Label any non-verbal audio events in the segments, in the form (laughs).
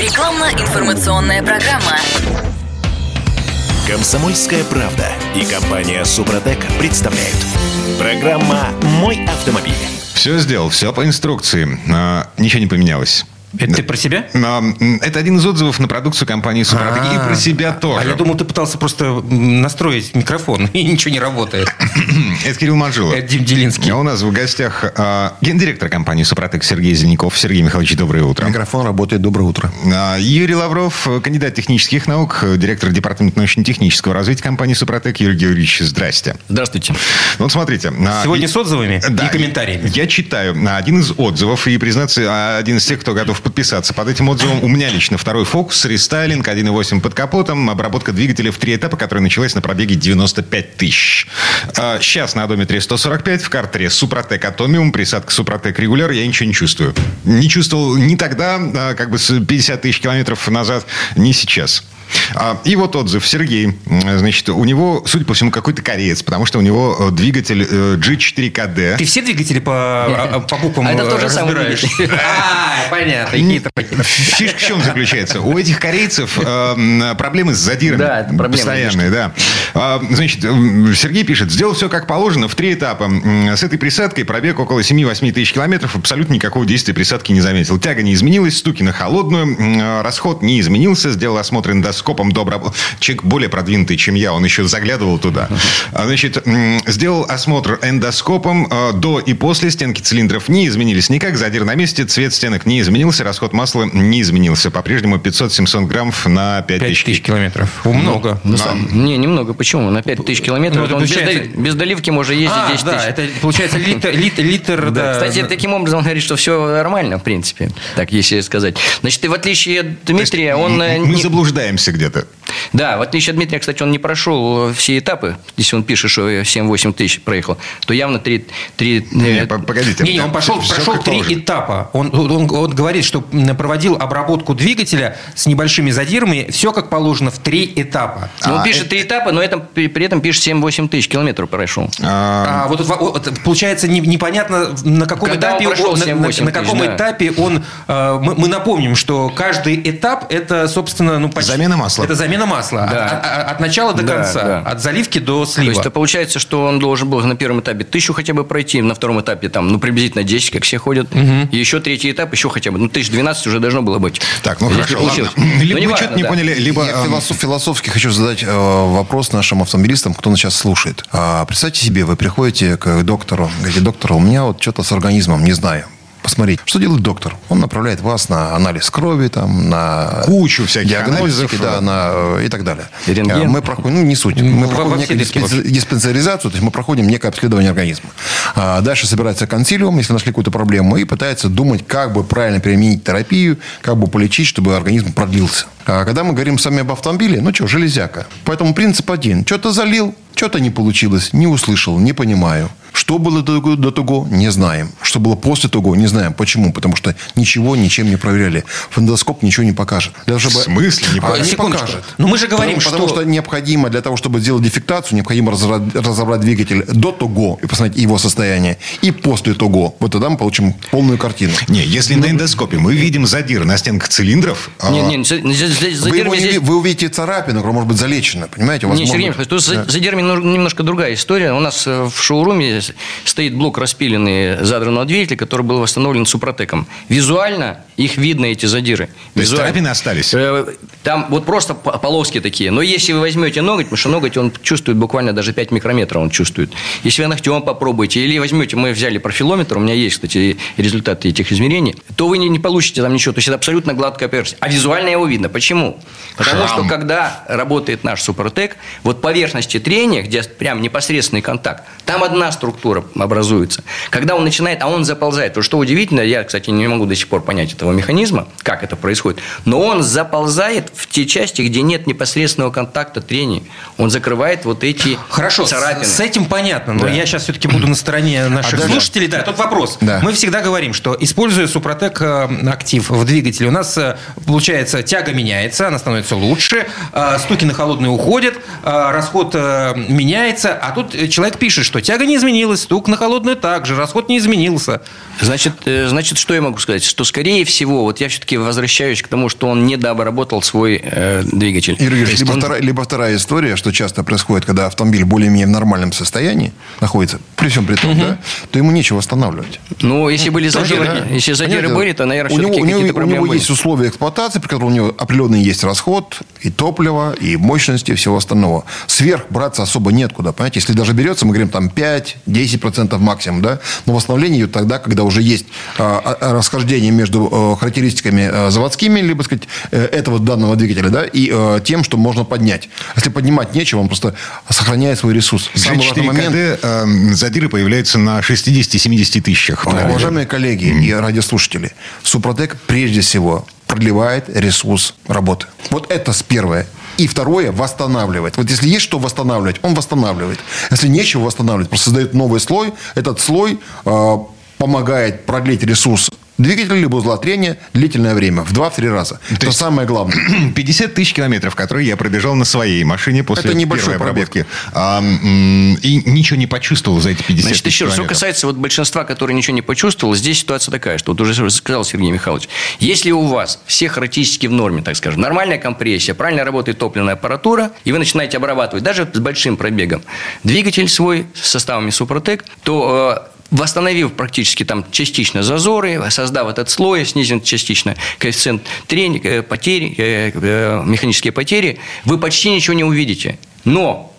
Рекламно-информационная программа. Комсомольская правда и компания Супротек представляют. Программа «Мой автомобиль». Все сделал, все по инструкции. А, ничего не поменялось. Это ты про себя? Это один из отзывов на продукцию компании Супротек. И про себя тоже. А я думал, ты пытался просто настроить микрофон, (laughs) и ничего не работает. (coughs) Это Кирилл Манжулов. Это Дим Делинский. А у нас в гостях а, гендиректор компании Супротек Сергей Зеленяков. Сергей Михайлович, доброе утро. Микрофон работает. Доброе утро. А, Юрий Лавров, кандидат технических наук, директор департамента научно-технического развития компании Супротек. Юрий Георгиевич, здрасте. Здравствуйте. Ну, Вот смотрите. а, Сегодня и- с отзывами Да, и комментариями. Я читаю а, один из отзывов, и, признаться, а, один из тех, кто готов подписаться под этим отзывом. У меня лично второй фокус, рестайлинг, 1.8 под капотом, обработка двигателя в три этапа, которая началась на пробеге 95 тысяч. А, Сейчас на одометре 145, в картере Супротек Атомиум, присадка Супротек Регуляр, я ничего не чувствую. Не чувствовал ни тогда, а, как бы с 50 тысяч километров назад, ни сейчас. А, И вот отзыв. Сергей, значит, у него, судя по всему, какой-то кореец, потому что у него э, двигатель э, G4KD. Ты все двигатели по, а, по буквам А это э, тот же самый разбираешь? (laughs) А, понятно. Фишка в чем заключается? У этих корейцев проблемы с задирами. Да, это проблемы, Постоянные, да. А, Значит, Сергей пишет, сделал все как положено в три этапа. С этой присадкой пробег около 7-8 тысяч километров. Абсолютно никакого действия присадки не заметил. Тяга не изменилась, стуки на холодную. Расход не изменился. Сделал осмотр эндоскопом до обраб- Человек более продвинутый, чем я. Он еще заглядывал туда. А, Значит, сделал осмотр эндоскопом э, до и после. Стенки цилиндров не изменились никак. Задир на месте. Цвет стенок не изменился. Расход масла не изменился. По-прежнему 500-700 граммов на 5 5 тысяч тысяч километров. Много. Ну, сам- Не, немного. Почему? На 5000 километров. Ну, без, получается- доли- без доливки может ездить А, 10 да, тысяч. это получается литр, литр, литр, да. Кстати, таким образом он говорит, что все нормально, в принципе. Так, если сказать. Значит, и в отличие от Дмитрия, он... э, Мы не- заблуждаемся где-то. Да, в отличие от Дмитрия, кстати, он не прошел все этапы. Если он пишет, что 7-8 тысяч проехал, то явно 3... 3 Не, по- погодите. Не, не, он пошел, прошел три этапа. Он, он, он говорит, что проводил обработку двигателя с небольшими задирами. Все как положено в три этапа. Ну, он А, пишет 3 этапа, но этом, при, при этом пишет 7-8 тысяч километров прошел. А, А вот, вот- получается не- непонятно на каком Когда он этапе прошел на- на, 7-8 на каком тысяч, да. этапе он э, мы, мы напомним, что каждый этап это собственно ну почти Замена масла. Это замена масла Да. от, от- от начала до Да, конца, да. от заливки до То слива. есть это получается, что он должен был на первом этапе тысячу хотя бы пройти, на втором этапе там, ну, приблизительно 10, как все ходят. И еще третий этап, еще хотя бы, ну, 1012 уже должно было быть. Так, ну Здесь хорошо, не получилось. ладно. Ну, Либо мы неважно, что-то не да. поняли, либо... Я эм, философ- философски хочу задать э, вопрос нашим автомобилистам, кто нас сейчас слушает. А, представьте себе, вы приходите к доктору, говорите, доктор, у меня вот что-то с организмом, не знаю. Посмотрите, что делает доктор? Он направляет вас на анализ крови, там, на Кучу всяких диагностики, анализов, да, на, э, и так далее. Рентген. А, Мы проходим, ну, не суть, мы во- проходим во некую диспенс- диспансеризацию, то есть мы проходим некое обследование организма. А дальше собирается консилиум, если нашли какую-то проблему, и пытается думать, как бы правильно применить терапию, как бы полечить, чтобы организм продлился. А когда мы говорим с вами об автомобиле, ну что, железяка. Поэтому принцип один. Что-то залил, что-то не получилось, не услышал, не понимаю. Что было до, того- до того, не знаем. Что было после того, не знаем. Почему? Потому что ничего ничем не проверяли. Фондоскоп ничего не покажет. Для того, В чтобы- смысле не А, покажет? не покажет. Но мы же говорим, потому, потому что- что необходимо для того, чтобы сделать дефектацию, необходимо разра- разобрать двигатель до того и посмотреть его состояние. И после того. Вот тогда мы получим полную картину. Не, если на эндоскопе мы видим задир на стенках цилиндров... а, Не, не, за- за- за- Вы, здесь- вы увидите царапину, которая может быть залечена. Понимаете? У вас Не, Сергей Михайлович, тут за задирами немного- немножко другая история. У нас э, в шоуруме стоит блок распиленный задранного двигателя, который был восстановлен Супротеком. Визуально их видно, эти задиры. То есть Визуально. царапины остались? Э, Там вот просто по- полоски такие. Но если вы возьмете ноготь, потому что ноготь он чувствует буквально даже 5 микрометров он чувствует. Если вы ногтем попробуете, или возьмете, мы взяли профилометр, у меня есть, кстати, результаты этих измерений, то вы не, не получите там ничего. То есть это абсолютно гладкая поверхность. А визуально его видно. Почему? Потому Шрам. что когда работает наш Супротек, вот поверхности трения, где прям непосредственный контакт, там одна структура образуется. Когда он начинает, а он заползает. То, что удивительно, я, кстати, не могу до сих пор понять этого механизма, как это происходит, но он заползает в те части, где нет непосредственного контакта трения. Он закрывает вот эти Хорошо, царапины. с, с этим понятно, но Да. я сейчас все-таки буду на стороне (clears throat) наших А слушателей. Да, тут вопрос. Да. Мы всегда говорим, что используя Супротек э, актив в двигателе, у нас э, получается тяга меняется, она становится лучше, э, стуки на холодные уходят, расход меняется, а тут человек пишет, что тяга не изменилась, стук на холодную также, расход не изменился. Значит, э, значит, что я могу сказать? Что, скорее всего, вот я все-таки возвращаюсь к тому, что он недообработал свой э, двигатель. То есть либо, он- вторая, либо вторая история, что часто происходит, когда автомобиль более-менее в нормальном состоянии находится, при всем при том, да, то ему нечего восстанавливать. Ну, если были задиры, да. если задиры Понятно. были, то, наверное, у него, все-таки у него, какие-то у проблемы него были. есть условия эксплуатации, при которых у него определенный есть расход и топлива, и мощности, и всего остального. Сверх браться особо неоткуда. Понимаете, если даже берется, мы говорим там 5-10% максимум, да, но восстановление идет тогда, когда уже есть а, а, расхождение между э, характеристиками э, заводскими, либо, сказать, э, этого данного двигателя, да, и тем, что можно поднять. Если поднимать нечего, он просто сохраняет свой ресурс. Самый важный G4 момент... КД, эм, задиры появляются на 60-70 тысячах. Уважаемые коллеги и радиослушатели, Супротек прежде всего продлевает ресурс работы. Вот это первое. И второе, восстанавливает. Вот если есть что восстанавливать, он восстанавливает. Если нечего восстанавливать, просто создает новый слой. Этот слой э, помогает продлить ресурс двигателя либо узла трения длительное время. В 2-3 раза. это есть- самое главное. (clears throat) 50 тысяч километров, которые я пробежал на своей машине после Это небольшой первой обработки. А, и ничего не почувствовал за эти 50 Значит, тысяч еще раз, что касается вот большинства, которые ничего не почувствовал, здесь ситуация такая, что вот уже сказал Сергей Михайлович, если у вас все характеристики в норме, так скажем, нормальная компрессия, правильно работает топливная аппаратура, и вы начинаете обрабатывать даже с большим пробегом двигатель свой с составами Супротек, то э, Восстановив практически там частично зазоры, создав этот слой, снизив частично коэффициент трения, э, потери, э, э, механические потери, вы почти ничего не увидите. Но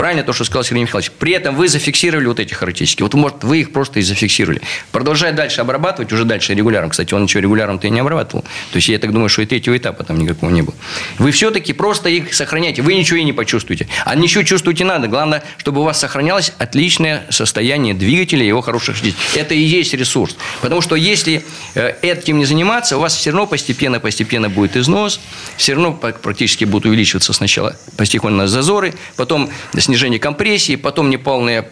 правильно то, что сказал Сергей Михайлович. При этом вы зафиксировали вот эти характеристики. Вот, может, вы их просто и зафиксировали. Продолжая дальше обрабатывать, уже дальше регулярно. Кстати, он ничего регулярно-то и не обрабатывал. То есть, я так думаю, что и третьего этапа там никакого не было. Вы все-таки просто их сохраняете. Вы ничего и не почувствуете. А ничего чувствовать не надо. Главное, чтобы у вас сохранялось отличное состояние двигателя и его хороших характеристик. Это и есть ресурс. Потому что если э, этим не заниматься, у вас все равно постепенно-постепенно будет износ, все равно практически будут увеличиваться сначала постепенно зазоры, потом снижение компрессии, потом неполное,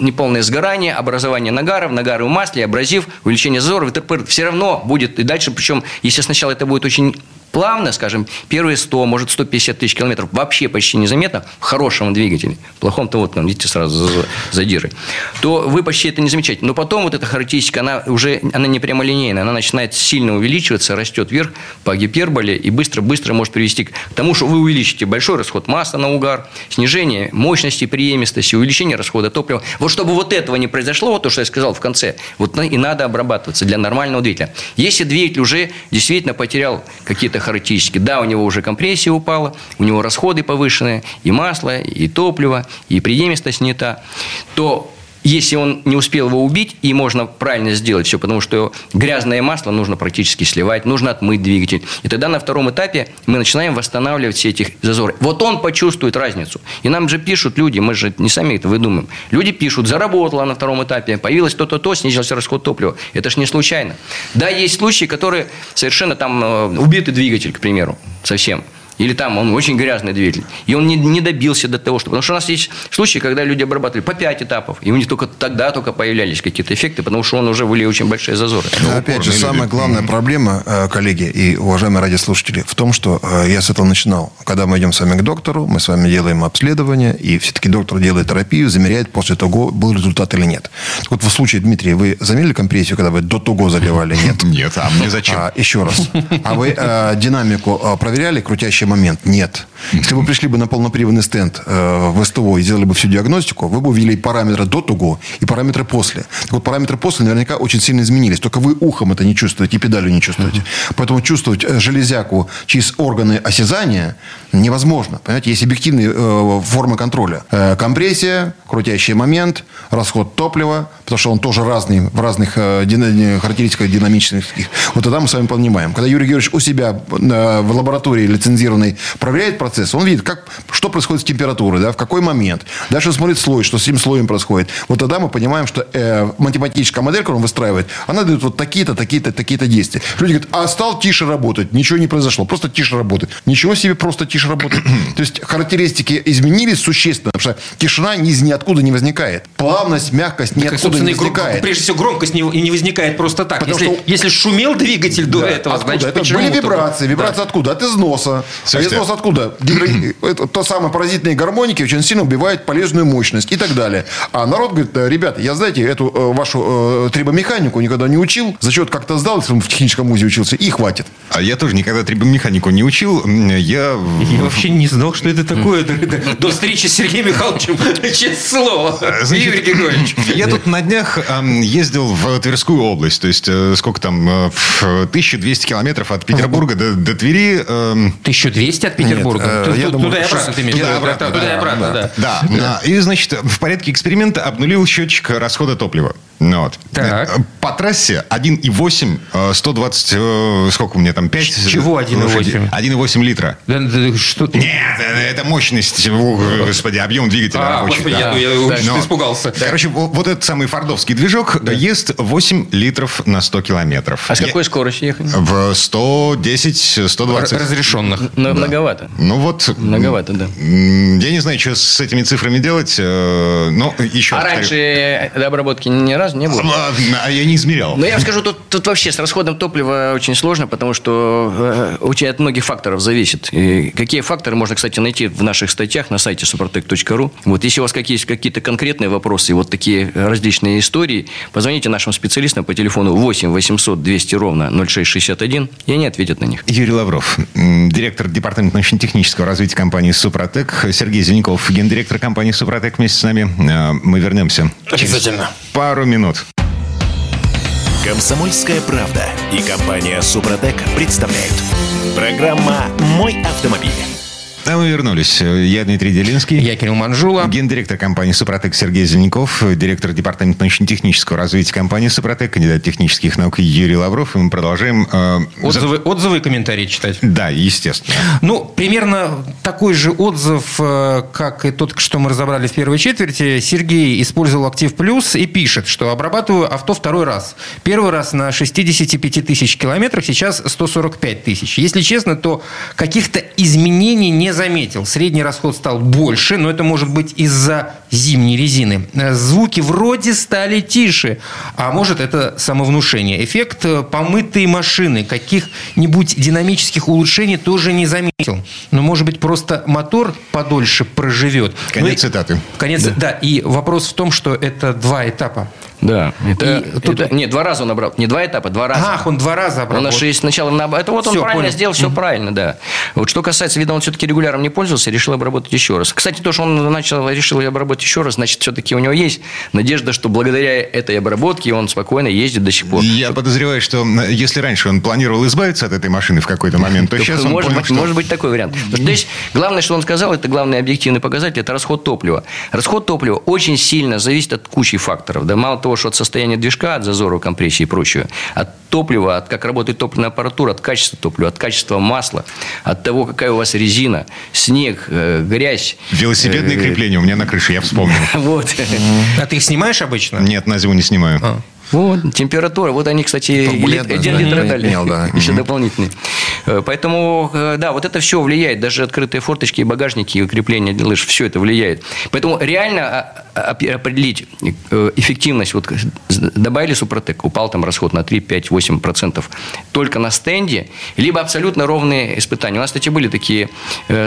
неполное сгорание, образование нагаров, нагары в масле, абразив, увеличение зазоров, это все равно будет и дальше, причем, если сначала это будет очень плавно, скажем, первые 100, может 150 тысяч километров вообще почти незаметно в хорошем двигателе, в плохом-то вот там, видите, сразу за- задиры, то вы почти это не замечаете. Но потом вот эта характеристика, она уже, она не прямолинейная, она начинает сильно увеличиваться, растет вверх по гиперболе и быстро-быстро может привести к тому, что вы увеличите большой расход масла на угар, снижение мощности, преемистости, увеличение расхода топлива. Вот чтобы вот этого не произошло, вот то, что я сказал в конце, вот и надо обрабатываться для нормального двигателя. Если двигатель уже действительно потерял какие-то характеристики, да, у него уже компрессия упала, у него расходы повышенные, и масло, и топливо, и преемистость не та, то если он не успел его убить, и можно правильно сделать все, потому что грязное масло нужно практически сливать, нужно отмыть двигатель. И тогда на втором этапе мы начинаем восстанавливать все эти зазоры. Вот он почувствует разницу. И нам же пишут люди, мы же не сами это выдумаем. Люди пишут, заработала на втором этапе, появилось то-то, то, снизился расход топлива. Это же не случайно. Да, есть случаи, которые совершенно там э, убитый двигатель, к примеру, совсем. Или там он очень грязный двигатель. И он не, не добился до того, что... Потому что у нас есть случаи, когда люди обрабатывали по 5 этапов. И у них только тогда только появлялись какие-то эффекты, потому что он уже были очень большие зазоры. Но опять же, упорно самая главная проблема, э, коллеги и уважаемые радиослушатели, в том, что э, я с этого начинал. Когда мы идем с вами к доктору, мы с вами делаем обследование, и все-таки доктор делает терапию, замеряет после того, был результат или нет. Так вот, в случае, Дмитрий, вы замерили компрессию, когда вы до того заливали? (laughs) Нет. Нет, а мне зачем? А, еще раз. А вы э, динамику проверяли, крутящий момент? Нет. Если вы пришли бы на полноприводный стенд э, в СТО и сделали бы всю диагностику, вы бы увидели параметры до того и параметры после. Так вот, параметры после наверняка очень сильно изменились. Только вы ухом это не чувствуете и педалью не чувствуете. Поэтому чувствовать э, железяку через органы осязания невозможно. Понимаете, есть объективные э, формы контроля. Э, компрессия, крутящий момент, расход топлива, потому что он тоже разный в разных э, дина- характеристиках динамических. Вот тогда мы с вами понимаем. Когда Юрий Георгиевич у себя э, в лаборатории лицензированной проверяет процесс, он видит, как, что происходит с температурой, да, в какой момент. Дальше он смотрит слой, что с этим слоем происходит. Вот тогда мы понимаем, что э, математическая модель, которую он выстраивает, она дает вот такие-то, такие-то, такие-то действия. Люди говорят, а стал тише работать, ничего не произошло, просто тише работает. Ничего себе, просто тише работает. (clears throat) То есть характеристики изменились существенно, потому что тишина из ниоткуда не возникает. Плавность, мягкость Так, ниоткуда не возникает. прежде всего, громкость не, не возникает просто так. Потому Если, что- если шумел двигатель до Да. этого, Откуда? значит, это почему были вибрации. Вибрации откуда? От износа. Слушайте. А из откуда? (clears throat) Это, то самое паразитные гармоники очень сильно убивают полезную мощность и так далее. А народ говорит, «Э, ребята, я, знаете, эту э, вашу э, трибомеханику никогда не учил, за счет как-то сдал, если он в техническом музее учился, и хватит. А я тоже никогда трибомеханику не учил. Я... Я вообще не знал, что это такое. (laughs) До встречи с Сергеем Михайловичем. (laughs) Честное слово. А, Игорь Григорьевич. Я тут на днях ездил в Тверскую область. То есть, э, сколько там, 1200 километров от Петербурга до, до Твери. 1200 200 от Петербурга. Туда и обратно ты да. да. да. Ну, и, значит, в порядке эксперимента обнулил счетчик расхода топлива. Ну, вот. Так. Э, по трассе 1,8, 120, э, э, сколько у меня там, 5? Чего 1,8? 1,8 литра. Да, да, что ты? Нет, это мощность, господи, объем двигателя. А, рабочих, господи, да. я, я да. испугался. Короче, вот этот самый фордовский движок да. ест 8 литров на 100 километров. А с какой скоростью ехать? В 110-120. Разрешенных. На ну, Многовато. Ну вот. Многовато, да. Я не знаю, что с этими цифрами делать. э, Но еще А раньше до обработки ни разу не было? А я не измерял. Но я вам скажу, тут, тут вообще с расходом топлива очень сложно, потому что э, очень от многих факторов зависит. И какие факторы можно, кстати, найти в наших статьях на сайте supertech.ru. Вот если у вас есть какие-то конкретные вопросы, вот такие различные истории, позвоните нашим специалистам по телефону 8 800 200 ровно 0661, и они ответят на них. Юрий Лавров, м, директор департамента научно-технического развития компании «Супротек». Сергей Зеленков, гендиректор компании «Супротек» вместе с нами. Э, Мы вернемся Обязательно. пару минут. Комсомольская правда и компания Супротек представляют. Программа «Мой автомобиль». А мы вернулись. Я Дмитрий Делинский. Я Кирилл Манжула. Гендиректор компании «Супротек» Сергей Зеленков, директор департамента научно-технического развития компании «Супротек», кандидат технических наук Юрий Лавров. И мы продолжаем... э, Отзывы, отзывы и комментарии читать. Да, естественно. Ну, примерно такой же отзыв, э, как и тот, что мы разобрали в первой четверти. Сергей использовал «Актив Плюс» и пишет, что обрабатываю авто второй раз. Первый раз на 65 тысяч километрах, сейчас 145 тысяч. Если честно, то каких-то изменений не заметил. Средний расход стал больше, но это может быть из-за зимней резины. Э, Звуки вроде стали тише, а может это самовнушение. Эффект э, помытой машины, каких-нибудь динамических улучшений тоже не заметил. Но может быть просто мотор подольше проживет. Конец Ну цитаты. Конец, да. И вопрос в том, что это два этапа. Да. Это, И тут- это- нет, два раза он набрал. Не два этапа, два раза. Ах, он два раза У обработал. нас же есть сначала... на- Это вот он правильно понял. сделал, все правильно, да. Вот что касается, видно, он все-таки регуляром не пользовался, решил обработать еще раз. Кстати, то, что он начал, решил обработать еще раз, значит, все-таки у него есть надежда, что благодаря этой обработке он спокойно ездит до сих пор. Я подозреваю, что если раньше он планировал избавиться от этой машины в какой-то момент, то То сейчас он может, понял, быть, что... может быть такой вариант. Что здесь главное, что он сказал, это главный объективный показатель, это расход топлива. Расход топлива очень сильно зависит от кучи факторов. Да, мало того, что от состояния движка, от зазора, компрессии и прочего, от топлива, от как работает топливная аппаратура, от качества топлива, от качества масла, от того, какая у вас резина, снег, э, грязь. Велосипедные Э, крепления у меня на крыше, я вспомнил. (laughs) Вот. А ты их снимаешь обычно? Нет, на зиму не снимаю. Вот, температура. Вот они, кстати, Турбулентность, один литр дали. понял, да. (laughs) Еще дополнительный. Э, Поэтому, э, да, вот это все влияет. Даже открытые форточки багажники, и крепления для лыж, все это влияет. Поэтому реально а, а, определить э, эффективность. Вот добавили Супротек, упал там расход на 3, 5, 8 процентов. Только на стенде, либо абсолютно ровные испытания. У нас, кстати, были такие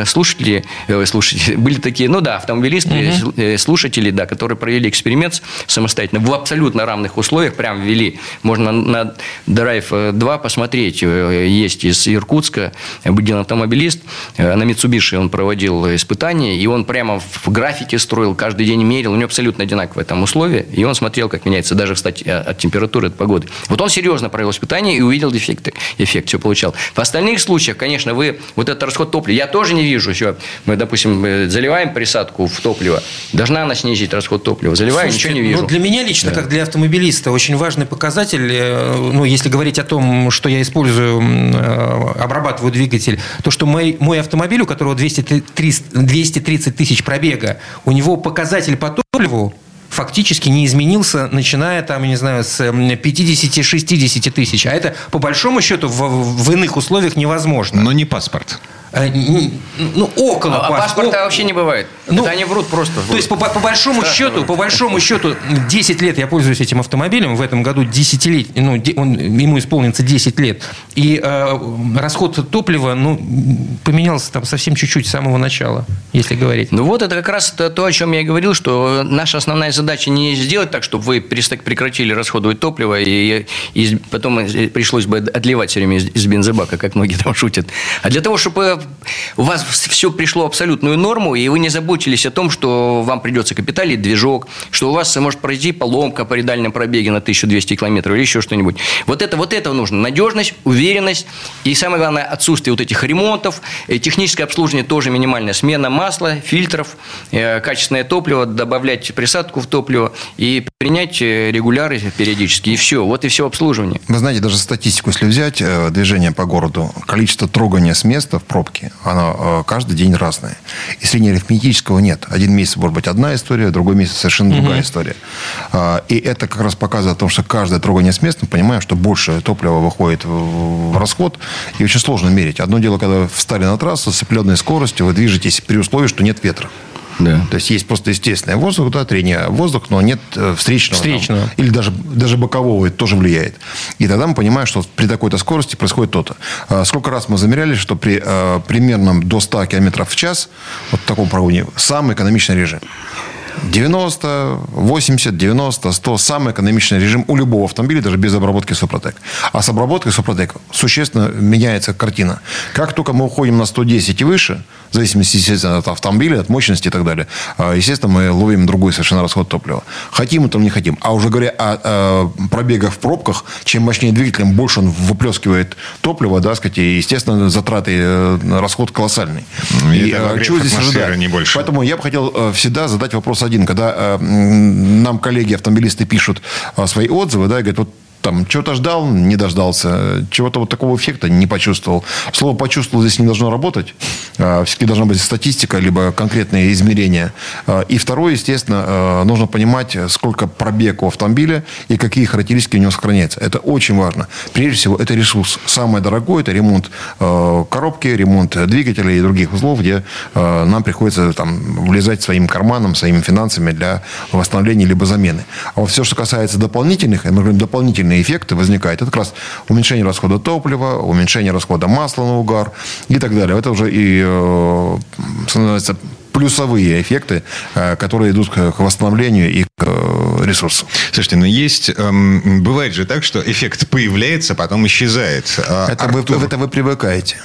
слушатели, слушатели, (laughs) были такие, ну да, автомобилисты, э, слушатели, да, которые провели эксперимент самостоятельно в абсолютно равных условиях, прям ввели. Можно на, Drive 2 посмотреть. Э, Есть из Иркутска один автомобилист, э, на Mitsubishi он проводил испытания, и он прямо в графике строил, каждый день мерил, у него абсолютно одинаковое там условие, и он смотрел, как меняется, даже, кстати, от температуры, от погоды. Вот он серьезно провел испытания и увидел дефекты, эффект, все получал. В остальных случаях, конечно, вы вот этот расход топлива, я тоже не вижу, все, мы, допустим, э, заливаем присадку в топливо, должна она снизить расход топлива, заливаю, Слушайте, ничего не вижу. Ну, для меня лично, как для автомобилиста, очень важный показатель, э, ну, если говорить о том, что я использую, э, обрабатываю двигатель, то, что мой, мой автомобиль, у которого 230, 230 тысяч пробега, у него показатель по топливу фактически не изменился, начиная там, я не знаю, с м, 50-60 тысяч. А это, по большому счету, в, в иных условиях невозможно. Но не паспорт. Э, н- ну, около А пас- паспорта о- вообще не бывает. Ну, Это они врут просто. То есть, по, по большому Страшно счету, врут. по большому счету, 10 лет я пользуюсь этим автомобилем, в этом году 10 лет, ну, он, ему исполнится 10 лет, и э, расход топлива, ну, поменялся там совсем чуть-чуть с самого начала, если говорить. Ну вот это как раз то, то, о чем я и говорил, что наша основная задача не сделать так, чтобы вы прекратили расходовать топливо, и, и потом э, пришлось бы отливать все время из, из бензобака, как многие там шутят. А для того, чтобы у вас все пришло в абсолютную норму, и вы не заботились о том, что вам придется капиталить движок, что у вас может произойти поломка по редальном пробеге на 1200 километров или еще что-нибудь. Вот это, вот это нужно. Надежность, уверенность и, самое главное, отсутствие вот этих ремонтов, э, техническое обслуживание тоже минимальная смена масла, фильтров, э, качественное топливо, добавлять присадку в топливо и принять э, регуляры периодически. И все. Вот и все обслуживание. Вы знаете, даже статистику, если взять, э, движение по городу, количество трогания с места в пробке, оно э, каждый день разное. И среднеарифметического нет. Один месяц может быть одна история, другой месяц совершенно другая история. А, И это как раз показывает о том, что каждое трогание с места, мы понимаем, что больше топлива выходит в расход, и очень сложно мерить. Одно дело, когда вы встали на трассу с определенной скоростью, вы движетесь при условии, что нет ветра. Да. То есть есть просто естественный воздух, да, трение воздух, но нет э, встречного. там. Встречного. или даже, даже бокового, это тоже влияет. И тогда мы понимаем, что при такой-то скорости происходит то-то. А Сколько раз мы замеряли, что при э, примерном до 100 км в час, вот в таком прогоне, самый экономичный режим. 90, 80, 90, 100 – самый экономичный режим у любого автомобиля, даже без обработки Супротек. А с обработкой Супротек существенно меняется картина. Как только мы уходим на 110 и выше, в зависимости, естественно, от автомобиля, от мощности и так далее, а, естественно, мы ловим другой совершенно расход топлива. Хотим это не хотим. А уже говоря о, о пробегах в пробках, чем мощнее двигателем, больше он выплескивает топливо, да, сказать, и, естественно, затраты, э, расход колоссальный. И э, обогрев чего здесь ожидать? не больше. Поэтому я бы хотел э, всегда задать вопрос один. Когда э, нам коллеги-автомобилисты пишут э, свои отзывы, да, и говорят, вот там чего-то ждал, не дождался, чего-то вот такого эффекта не почувствовал. Слово «почувствовал» здесь не должно работать. А, Все-таки должна быть статистика, либо конкретные измерения. А, И второе, естественно, э, нужно понимать, сколько пробег у автомобиля и какие характеристики у него сохраняются. Это очень важно. Прежде всего, это ресурс. Самое дорогое – это ремонт коробки, ремонт двигателя и других узлов, где нам приходится там, влезать своим карманом, своими финансами для восстановления либо замены. А вот все, что касается дополнительных, мы говорим, дополнительные эффекты возникают, это как раз уменьшение расхода топлива, уменьшение расхода масла на угар и так далее. Это уже и э, называется, плюсовые эффекты, э, которые идут к восстановлению и э, ресурсу. Слушайте, ну есть... эм, бывает же так, что эффект появляется, потом исчезает. А, Это вы, Артур, это вы привыкаете.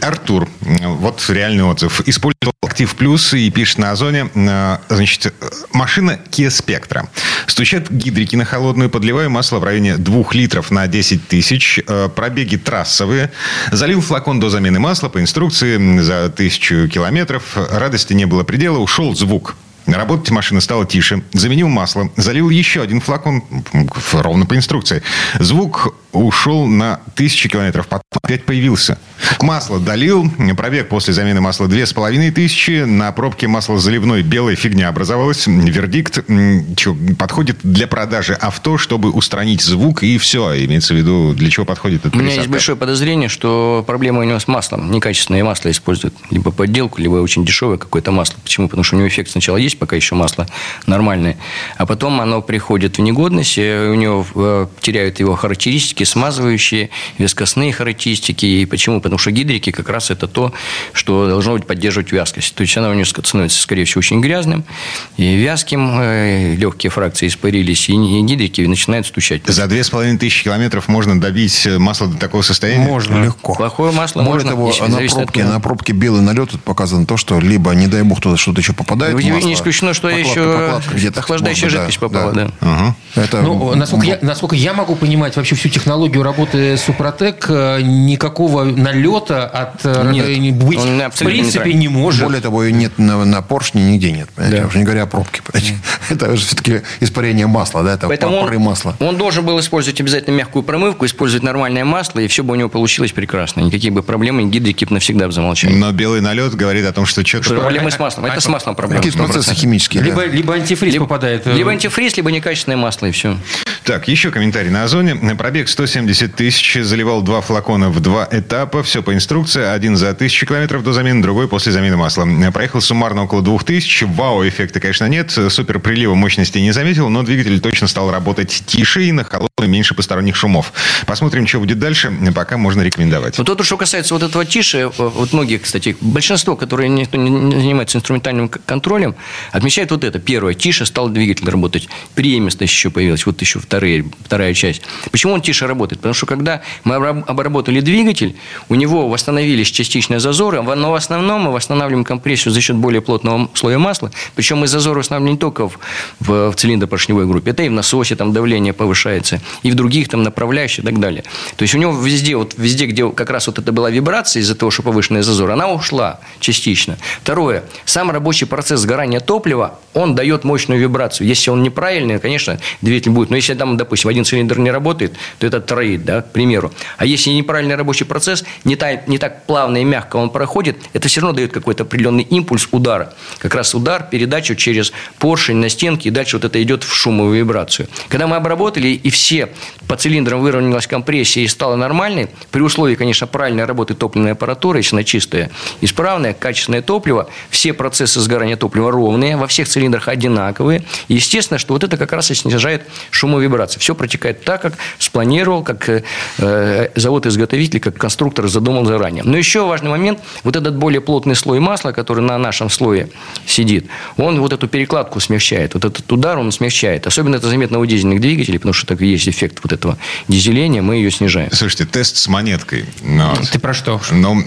Артур, вот реальный отзыв. Использовал Актив Плюс и пишет на Озоне. э, Значит, машина Kia Spectra. Стучат гидрики на холодную, подливаю масло в районе 2 литров на 10 тысяч. э, Пробеги трассовые. Залил флакон до замены масла по инструкции за тысячу километров. Радости не было предела. Ушел звук. Работать машина стала тише. Заменил масло. Залил еще один флакон. Ровно по инструкции. Звук ушел на тысячи километров. Потом опять появился. Масло долил. Пробег после замены масла две с половиной тысячи. На пробке масло заливной белая фигня образовалась. Вердикт. чё, подходит для продажи авто, чтобы устранить звук и все. Имеется в виду, для чего подходит эта У меня есть большое подозрение, что проблема у него с маслом. Некачественное масло используют. Либо подделку, либо очень дешевое какое-то масло. Почему? Потому что у него эффект сначала есть, пока еще масло нормальное. А потом оно приходит в негодность, у него э, теряют его характеристики, смазывающие, вескостные характеристики. И почему? Потому что гидрики как раз это то, что должно быть поддерживать вязкость. То есть она у него становится, скорее всего, очень грязным и вязким. э, Легкие фракции испарились, и гидрики начинают стучать. За две с половиной тысячи километров можно добить масло до такого состояния? Можно. Легко. Плохое масло Более можно, того, на от пробке, него. на пробке белый налет показано то, что либо, не дай бог, туда что-то еще попадает в Не масло, исключено, что прокладка, еще прокладка где-то охлаждающая быть, жидкость попала, да. Ага. Это, Ну, насколько я, насколько я могу понимать вообще всю технологию работы Супротек, э, никакого налета от э, Нет, не быть он в принципе нейтральный. не может. Более того, ее нет на, на поршне нигде нет. Понимаете? Да. Уже не говоря о пробке. понимаете? Это же все-таки испарение масла, да, это Поэтому пары он, масла. он должен был использовать обязательно мягкую промывку, использовать нормальное масло, и все бы у него получилось прекрасно. Никакие бы проблемы гидрики бы навсегда бы замолчали. Но белый налет говорит о том, что что-то... Что проблемы с маслом. Это с маслом проблемы. Какие-то процессы 100%. химические. Либо, да. либо антифриз попадает. э, Либо антифриз, либо некачественное масло, и все. Так, еще комментарий на Озоне. Пробег 170 тысяч, заливал два флакона в два этапа, все по инструкции, один за тысячу километров до замены, другой после замены масла. Проехал суммарно около двух тысяч, вау-эффекта, конечно, нет, супер прилива мощности не заметил, но двигатель точно стал работать тише и на холодную меньше посторонних шумов. Посмотрим, что будет дальше, пока можно рекомендовать. Вот то, что касается вот этого тише, вот многие, кстати, большинство, которые не, не занимаются инструментальным контролем, отмечают вот это. Первое, тише стал двигатель работать, преемистость еще появилась, вот еще вторая, вторая часть. Почему он тише работает? Потому что когда мы обработали двигатель, у него восстановились частичные зазоры, но в основном мы восстанавливаем компрессию за счет более плотного слоя масла. Причем мы зазоры восстанавливаем не только в, в, в цилиндропоршневой группе, это и в насосе там давление повышается, и в других там направляющих и так далее. То есть у него везде, вот везде, где как раз вот это была вибрация из-за того, что повышенный зазор, она ушла частично. Второе. Сам рабочий процесс сгорания топлива, он дает мощную вибрацию. Если он неправильный, конечно, двигатель будет. Но если там, допустим, один цилиндр не работает, то это троит, да, к примеру. А если неправильный рабочий процесс, не так, не так плавно и мягко он проходит, это все равно дает какой-то определенный импульс удара. Как раз удар, передачу через поршень на стенке, и дальше вот это идет в шумовую вибрацию. Когда мы обработали, и все по цилиндрам выровнялась компрессия и стала нормальной, при условии, конечно, правильной работы топливной аппаратуры, если она чистая, исправная, качественное топливо, все процессы сгорания топлива ровные, во всех цилиндрах одинаковые. И естественно, что вот это как раз и снижает шумовибрацию. Все протекает так, как спланировал, как э, завод-изготовитель, как конструктор задумал заранее. Но еще важный момент, вот этот более плотный слой масла, который на нашем слое сидит, он вот эту перекладку смягчает, вот этот удар он смягчает. Особенно это заметно у дизельных двигателей, потому что так есть эффект вот этого дизеления, мы ее снижаем. Слушайте, тест с монеткой. Ну, Ты про что? Ну, (laughs)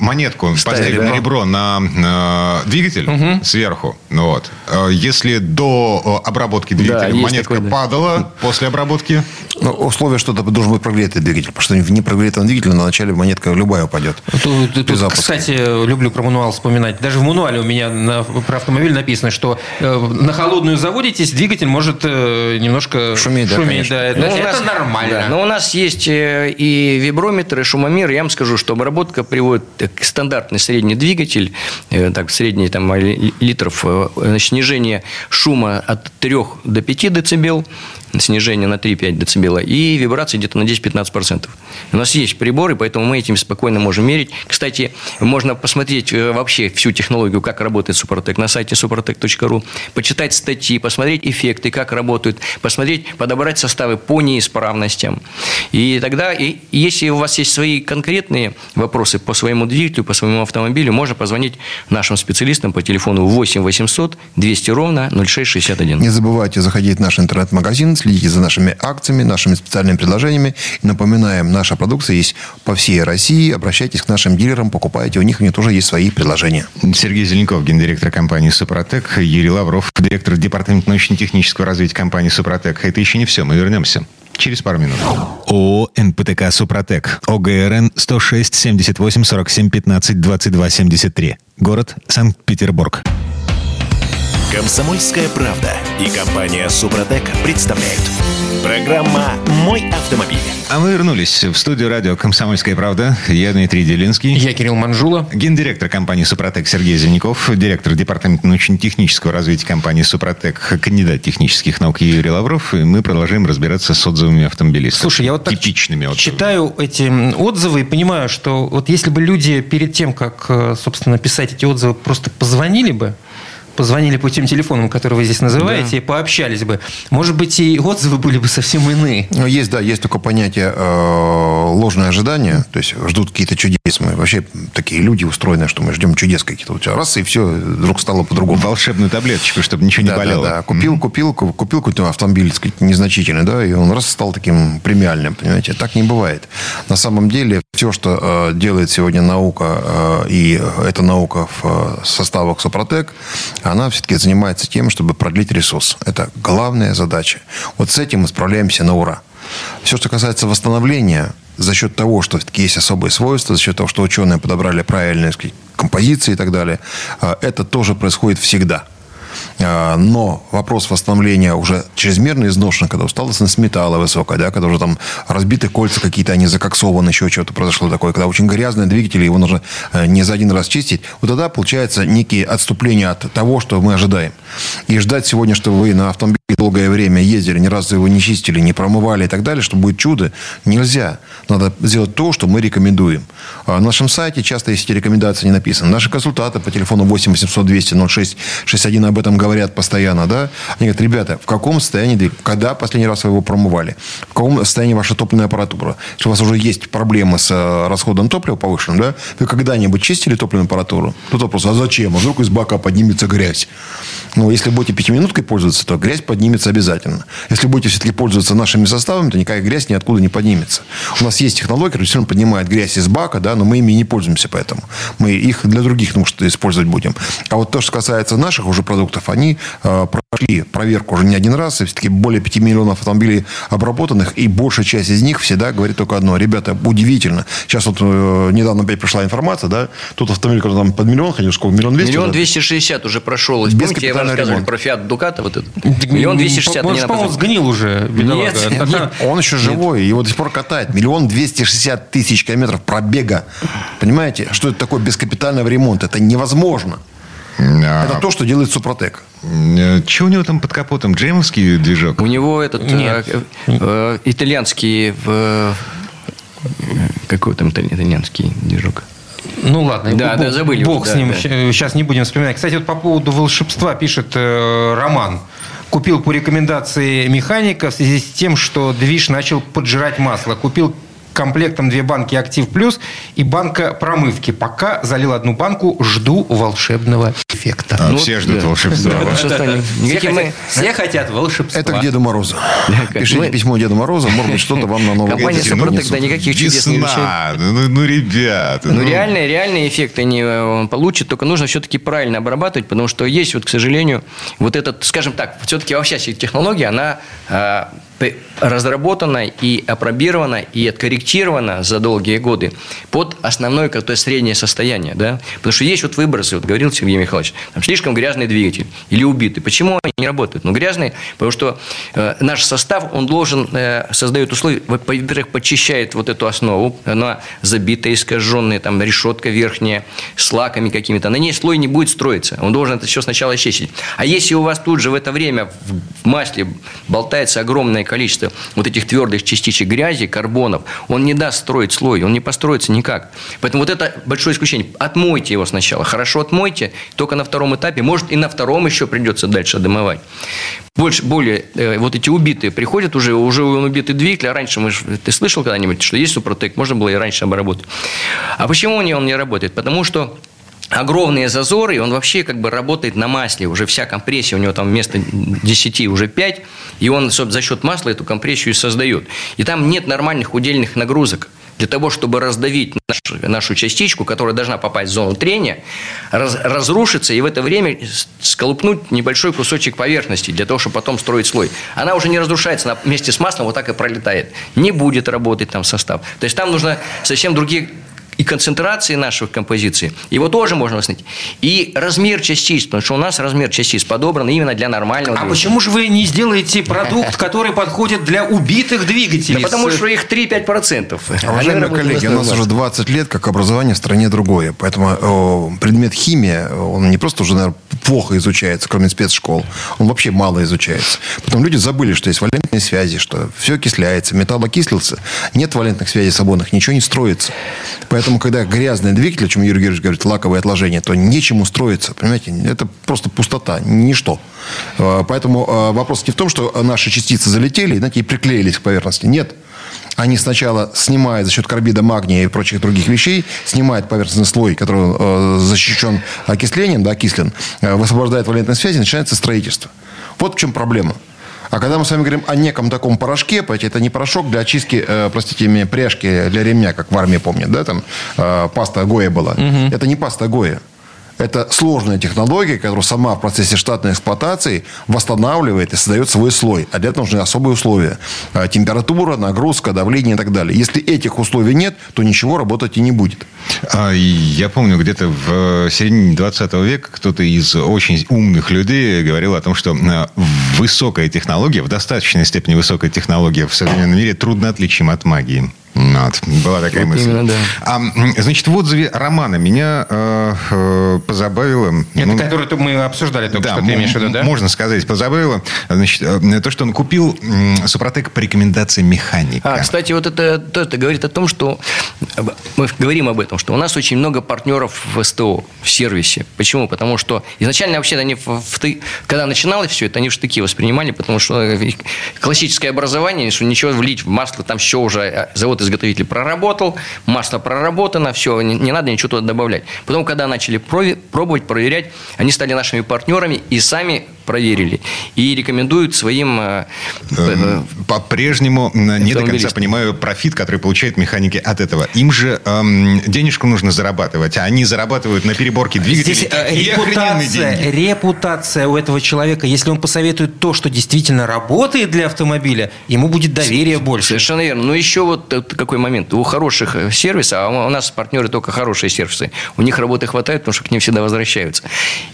монетку Ставили, поставили да? на ребро на э, двигатель угу. Сверху. Ну, вот. Э, если до обработки двигателя да, монетка такой, падала да. после обработки? Ну, условие, что это должен быть прогретый двигатель. Потому что в непрогретом двигателе на начале монетка любая упадет. Тут, тут кстати, люблю про мануал вспоминать. Даже в мануале у меня на, про автомобиль написано, что э, на холодную заводитесь, двигатель может э, немножко шуметь. шуметь да, да. Ну, это нас, нормально. Да, но у нас есть э, и виброметр, и шумомер. Я вам скажу, что обработка приводит к стандартный средний двигатель, э, так, средний там, литров, э, снижение шума от 3 до 5 дБ, снижение на 3-5 дБ, и вибрации где-то на 10-15%. У нас есть приборы, поэтому мы этим спокойно можем мерить. Кстати, можно посмотреть э, вообще всю технологию, как работает Супротек на сайте suprotec.ru, почитать статьи, посмотреть эффекты, как работают, посмотреть, подобрать составы по неисправностям. И тогда, и если у вас есть свои конкретные вопросы по своему двигателю, по своему автомобилю, можно позвонить нашим специалистам по телефону 8 800 200 ровно 0661. Не забывайте заходить в наш интернет-магазин следите за нашими акциями, нашими специальными предложениями. И напоминаем, наша продукция есть по всей России. Обращайтесь к нашим дилерам, покупайте. У них у них тоже есть свои предложения. Сергей Зеленков, гендиректор компании «Супротек», Юрий Лавров, директор департамента научно-технического развития компании «Супротек». Это еще не все. Мы вернемся через пару минут. ООО «НПТК Супротек». ОГРН 106 78 47 15 22 73. Город Санкт-Петербург. Комсомольская правда и компания Супротек представляют. Программа «Мой автомобиль». А мы вернулись в студию радио «Комсомольская правда». Я Дмитрий Делинский. Я Кирилл Манжула. Гендиректор компании «Супротек» Сергей Зеленяков. Директор департамента научно-технического развития компании «Супротек», кандидат технических наук Юрий Лавров. И мы продолжаем разбираться с отзывами автомобилистов. Слушай, я вот типичными отзывами. читаю эти отзывы и понимаю, что вот если бы люди перед тем, как, э, собственно, писать эти отзывы, просто позвонили бы, позвонили по тем телефонам, которые вы здесь называете, да. и пообщались бы, может быть, и отзывы были бы совсем иные. Ну, есть, да, есть только понятие э, ложное ожидание, то есть ждут какие-то чудес. Мы вообще такие люди устроены, что мы ждем чудес какие-то. Вот раз, и все, вдруг стало по-другому. Волшебную таблеточку, чтобы ничего да, не болело. Да, да. Купил, mm-hmm. купил, купил какой-то автомобиль, так сказать, незначительный, да, и он раз стал таким премиальным, понимаете. Так не бывает. На самом деле, все, что э, делает сегодня наука, э, и эта наука в э, составах Сопротек, она все-таки занимается тем, чтобы продлить ресурс. Это главная задача. Вот с этим мы справляемся на ура. Все, что касается восстановления, за счет того, что все-таки есть особые свойства, за счет того, что ученые подобрали правильные композиции и так далее, э, это тоже происходит всегда. А, но вопрос восстановления уже чрезмерно изношен, когда усталостность металла высокая, да, когда уже там разбиты кольца какие-то, они закоксованы, еще что-то произошло такое, когда очень грязный двигатель, его нужно э, не за один раз чистить, вот тогда получается некие отступления от того, что мы ожидаем. И ждать сегодня, что вы на автомобиле долгое время ездили, ни разу его не чистили, не промывали и так далее, что будет чудо, нельзя. Надо сделать то, что мы рекомендуем. А на нашем сайте часто есть эти рекомендации не написаны. Наши консультанты по телефону 8 800 200 06 61 об этом говорят постоянно. Да? Они говорят, ребята, в каком состоянии? Когда последний раз вы его промывали? В каком состоянии ваша топливная аппаратура? Если у вас уже есть проблемы с э, расходом топлива повышенным, да? вы когда-нибудь чистили топливную аппаратуру? Тут вопрос, а зачем? А вдруг из бака поднимется грязь? Ну, если будете пятиминуткой пользоваться, то грязь поднимется обязательно. Если будете все-таки пользоваться нашими составами, то никакая грязь ниоткуда не поднимется. У нас есть технология, которая действительно поднимает грязь из бака, да, но мы ими не пользуемся поэтому. Мы их для других нужд использовать будем. А вот то, что касается наших уже продуктов, они э, прошли проверку уже не один раз, и все-таки более 5 миллионов автомобилей обработанных, и большая часть из них всегда говорит только одно. Ребята, удивительно. Сейчас вот э, недавно опять пришла информация, да, тут автомобиль, который там под миллион ходил, сколько, миллион двести? Миллион двести шестьдесят уже прошел. Без Помните, я вам рассказывал ремонта. про Фиат Дуката вот этот? Миллион двести шестьдесят. Он, же, напомнил. по-моему, сгнил уже, бедолага. Нет, Так, нет. Он еще живой, его до сих пор катает. Миллион двести шестьдесят тысяч километров пробега. Понимаете, что это такое без капитального ремонта? Это невозможно. А, Это то, что делает Супротек. э, Че у него там под капотом? Джеймовский движок? У него этот Нет. э, э, итальянский в какой там италь- итальянский движок? Ну ладно, Да, бог, да, забыли Бог уже, с да, ним, да. сейчас не будем вспоминать. Кстати, вот по поводу волшебства пишет э, Роман. Купил по рекомендации механика в связи с тем, что движ начал поджирать масло. Купил комплектом две банки «Актив Плюс» и банка промывки. Пока залил одну банку, жду волшебного эффекта. А, Ну, все ждут да. волшебства. Да, волшебства не- Все никаких мы- хотят, все хотят волшебства. Это к Деду Морозу. Пишите мы- письмо Деду Морозу, может быть, что-то вам на Новый Компания год «Супротек», да, никаких чудес не обещает. Весна. Ну, ну, ребята. Ну, реальные, реальные эффекты не э, он получит, только нужно все-таки правильно обрабатывать, потому что есть, вот, к сожалению, вот этот, скажем так, все-таки вообще вся технология, она п- разработана и опробирована, и откорректирована за долгие годы под основное какое-то среднее состояние, да? Потому что есть вот выбросы, вот говорил Сергей Михайлович, там слишком грязный двигатель или убитый. Почему они не работают? Ну, грязный, потому что э, наш состав, он должен, э, создает условия, во- во-первых, подчищает вот эту основу, она забитая, искаженная, там решетка верхняя, с лаками какими-то, на ней слой не будет строиться, он должен это все сначала очистить. А если у вас тут же в это время в масле болтается огромное количество вот этих твердых частичек грязи, карбонов, он не даст строить слой, он не построится никак. Поэтому вот это большое исключение. Отмойте его сначала, хорошо отмойте, только на втором этапе, может и на втором еще придется дальше домывать. Больше, более, э, вот эти убитые приходят уже, уже он убитый двигатель, а раньше, мы ты слышал когда-нибудь, что есть Супротек, можно было и раньше обработать. А почему он не, он не работает? Потому что огромные зазоры, и он вообще как бы работает на масле. Уже вся компрессия, у него там вместо 10 уже 5, и он за счет масла эту компрессию создает. И там нет нормальных удельных нагрузок. Для того, чтобы раздавить нашу, нашу частичку, которая должна попасть в зону трения, раз- разрушиться и в это время сколупнуть небольшой кусочек поверхности, для того, чтобы потом строить слой. Она уже не разрушается, она вместе с маслом вот так и пролетает. Не будет работать там состав. То есть там нужно совсем другие и концентрации наших композиций, его тоже можно восстановить. И размер частиц, потому что у нас размер частиц подобран именно для нормального А двигателя. почему же вы не сделаете продукт, (laughs) который подходит для убитых двигателей? Да потому что их 3-5%. А, Уважаемые коллеги, у нас уже 20 лет, как образование в стране другое. Поэтому о, предмет химия, он не просто уже, наверное, плохо изучается, кроме спецшкол. Он вообще мало изучается. Потом люди забыли, что есть валентные связи, что все окисляется, металл окислился. Нет валентных связей свободных, ничего не строится. Поэтому, когда грязный двигатель, о чем Юрий Георгиевич говорит, лаковые отложения, то нечему строиться. Понимаете, это просто пустота, ничто. Э, Поэтому э, вопрос не в том, что наши частицы залетели, знаете, и приклеились к поверхности. Нет. Они сначала снимают за счет карбида магния и прочих других вещей, снимают поверхностный слой, который э, защищен окислением, да, окислен, э, высвобождает валентные связи, начинается строительство. Вот в чем проблема. А когда мы с вами говорим о неком таком порошке, понимаете, это не порошок для очистки, э, простите меня, пряжки для ремня, как в армии помнят, да, там э, паста Гоя была. Это не паста Гоя. Это сложная технология, которая сама в процессе штатной эксплуатации восстанавливает и создает свой слой. А для этого нужны особые условия. Э, Температура, нагрузка, давление и так далее. Если этих условий нет, то ничего работать и не будет. А, Я помню, где-то в середине 20 века кто-то из очень умных людей говорил о том, что э, высокая технология, в достаточной степени высокая технология в современном мире трудно отличима от магии. Вот, была такая Вот мысль. именно, да. А, значит, в отзыве романа меня э, э, позабавило... Это ну, который мы обсуждали только да, что, ты имеешь в виду, да? можно сказать, позабавило. Значит, э, то, что он купил Супротек по рекомендации механика. А, кстати, вот это, то- это говорит о том, что мы говорим об этом, что у нас очень много партнеров в СТО, в сервисе. Почему? Потому что изначально вообще они, в, в когда начиналось все это, они в штыки воспринимали, потому что классическое образование, что ничего влить в масло, там все уже э, завод-изготовитель проработал, масло проработано, все, не, не надо ничего туда добавлять. Потом, когда начали прови- пробовать, проверять, они стали нашими партнерами и сами проверили. И рекомендуют своим э, э, Эм, По-прежнему не до конца понимаю профит, который получают механики от этого. Им же эм, денежку нужно зарабатывать, а они зарабатывают на переборке двигателей Здесь э, репутация, репутация у этого человека, если он посоветует то, что действительно работает для автомобиля, ему будет доверие больше. Совершенно верно. Но еще вот э, какой момент. У хороших э, сервисов, а у нас партнеры только хорошие сервисы, у них работы хватает, потому что к ним всегда возвращаются.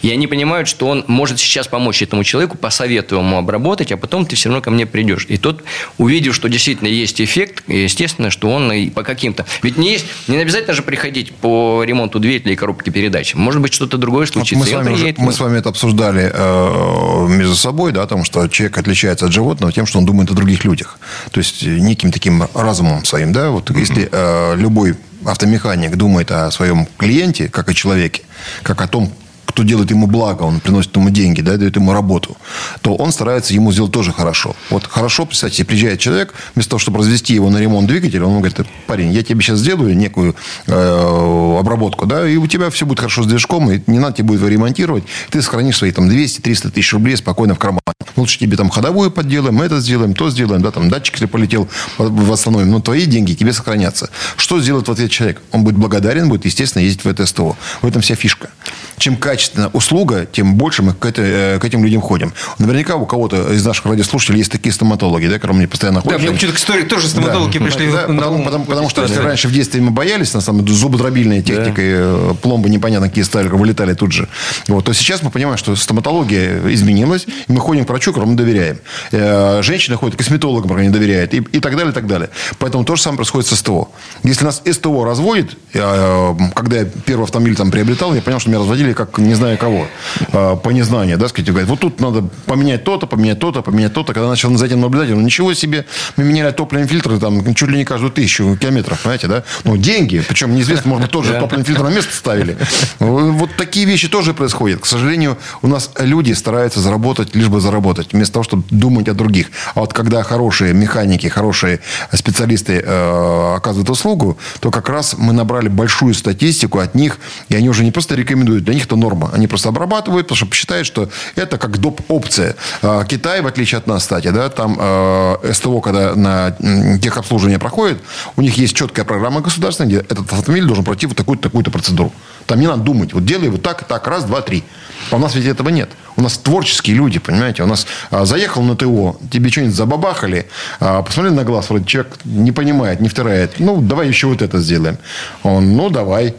И они понимают, что он может сейчас помочь этому человеку, посоветую ему обработать, а потом ты все равно ко мне придешь. И тот, увидев, что действительно есть эффект, естественно, что он и по каким-то... Ведь не, есть, не обязательно же приходить по ремонту двигателя и коробки передач. Может быть, что-то другое Вот случится. мы, с вами приедет. мы с вами это обсуждали э, между собой, да, о том, что человек отличается от животного тем, что он думает о других людях. То есть э, неким таким разумом своим, да. Вот если э, любой автомеханик думает о своем клиенте, как о человеке, как о том, кто делает ему благо, он приносит ему деньги, да, дает ему работу, то он старается ему сделать тоже хорошо. Вот хорошо, представьте, приезжает человек, вместо того, чтобы развести его на ремонт двигателя, он говорит, парень, я тебе сейчас сделаю некую э, обработку, да, и у тебя все будет хорошо с движком, и не надо тебе будет его ремонтировать, ты сохранишь свои там 200-300 тысяч рублей спокойно в кармане. Лучше тебе там ходовую подделаем, это сделаем, то сделаем, да, там датчик если полетел, восстановим, но твои деньги тебе сохранятся. Что сделает в ответ человек? Он будет благодарен, будет, естественно, ездить в это СТО. В этом вся фишка. Чем качественная услуга, тем больше мы к, это- э, к этим людям ходим. Наверняка у кого-то из наших радиослушателей есть такие стоматологи, да, которые мне постоянно Да, ходят. мне почему-то к истории тоже стоматологи Да. пришли Да, на потому, ум. потому- потому что если раньше в детстве мы боялись, на самом деле, зубодробильной техникой, э, пломбы непонятно какие ставили, вылетали тут же, вот, то сейчас мы понимаем, что стоматология изменилась, и мы ходим к врачу, которому мы доверяем. Э, Женщины ходят к косметологам, которым они доверяют, и, и так далее, и так далее. Поэтому то же самое происходит с СТО. Если нас СТО разводит, когда я первый автомобиль там приобретал, я понял, что меня разводили как не знаю кого, э, по незнанию, да, сказать, говорят, вот тут надо поменять то-то, поменять то-то, поменять то-то. Когда начал за этим наблюдать, говорю, ничего себе, мы меняли топливные фильтры там чуть ли не каждую тысячу километров, понимаете, да? Ну, деньги, причем неизвестно, может тоже топливный фильтр на место ставили. Вот такие вещи тоже происходят. К сожалению, у нас люди стараются заработать, лишь бы заработать, вместо того, чтобы думать о других. А вот когда хорошие механики, хорошие специалисты э, оказывают услугу, то как раз мы набрали большую статистику от них, и они уже не просто рекомендуют, для них это норма. Они просто обрабатывают, потому что считают, что это как доп. опция. А Китай, в отличие от нас, кстати, да, там э, СТО, когда на техобслуживание проходит, у них есть четкая программа государственная, где этот автомобиль должен пройти вот такую-то такую процедуру. Там не надо думать. Вот делай вот так, так, раз, два, три. А у нас ведь этого нет. У нас творческие люди, понимаете. У нас а, заехал на ТО, тебе что-нибудь забабахали, а, посмотрели на глаз, вроде человек не понимает, не втирает. Ну, давай еще вот это сделаем. Он, ну, давай.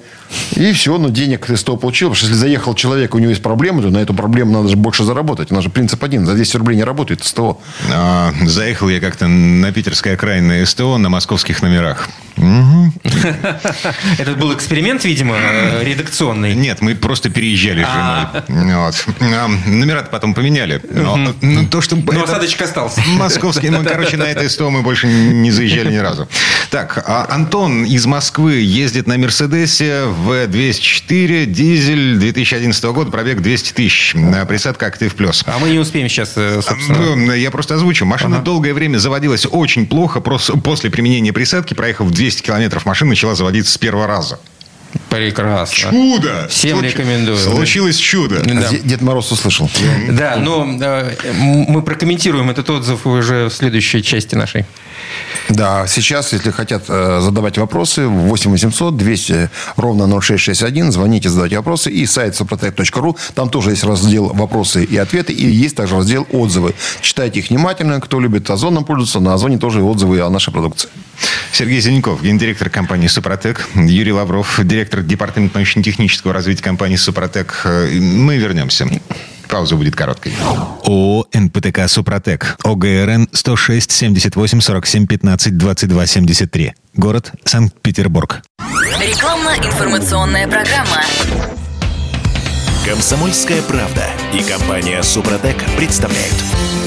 И все, но денег ты 100 получил. Потому что если заехал человек, у него есть проблемы, то на эту проблему надо же больше заработать. У нас же принцип один. За 200 рублей не работает СТО. А, заехал я как-то на питерской окраине СТО на московских номерах. (laughs) Это был эксперимент, видимо, э, редакционный. Нет, мы просто переезжали с А. женой. Вот. А, Номера-то потом поменяли. Но, ну, то, что Но это осадочек остался. (laughs) Московский. Ну, короче, на это СТО мы больше не заезжали ни разу. Так, а Антон из Москвы ездит на Мерседесе В204, дизель 2011 года, пробег 200 тысяч. А, Присадка «Актив Плюс». А мы не успеем сейчас, э, собственно. Ну, Я просто озвучу. Машина долгое время заводилась очень плохо. Прос- После применения присадки, проехав 200 километров, машина начала заводиться с первого раза. Прекрасно. Чудо! Всем Случ- рекомендую. Случилось чудо. Да. Дед Мороз услышал. Да, но э, мы прокомментируем этот отзыв уже в следующей части нашей. Да, сейчас, если хотят э, задавать вопросы, 8 800 200 ровно 0661, звоните, задавайте вопросы. И сайт супротек.ру, там тоже есть раздел «Вопросы и ответы», и есть также раздел «Отзывы». Читайте их внимательно. Кто любит Озоном пользоваться, на Озоне тоже отзывы о нашей продукции. Сергей Зеленков, гендиректор компании «Супротек». Юрий Лавров, директор департамента научно-технического развития компании «Супротек». Э, Мы вернемся. Пауза будет короткой. ООО «НПТК Супротек». ОГРН 106 78 47 15 22 73. Город Санкт-Петербург. Рекламно-информационная программа. Комсомольская правда и компания «Супротек» представляют.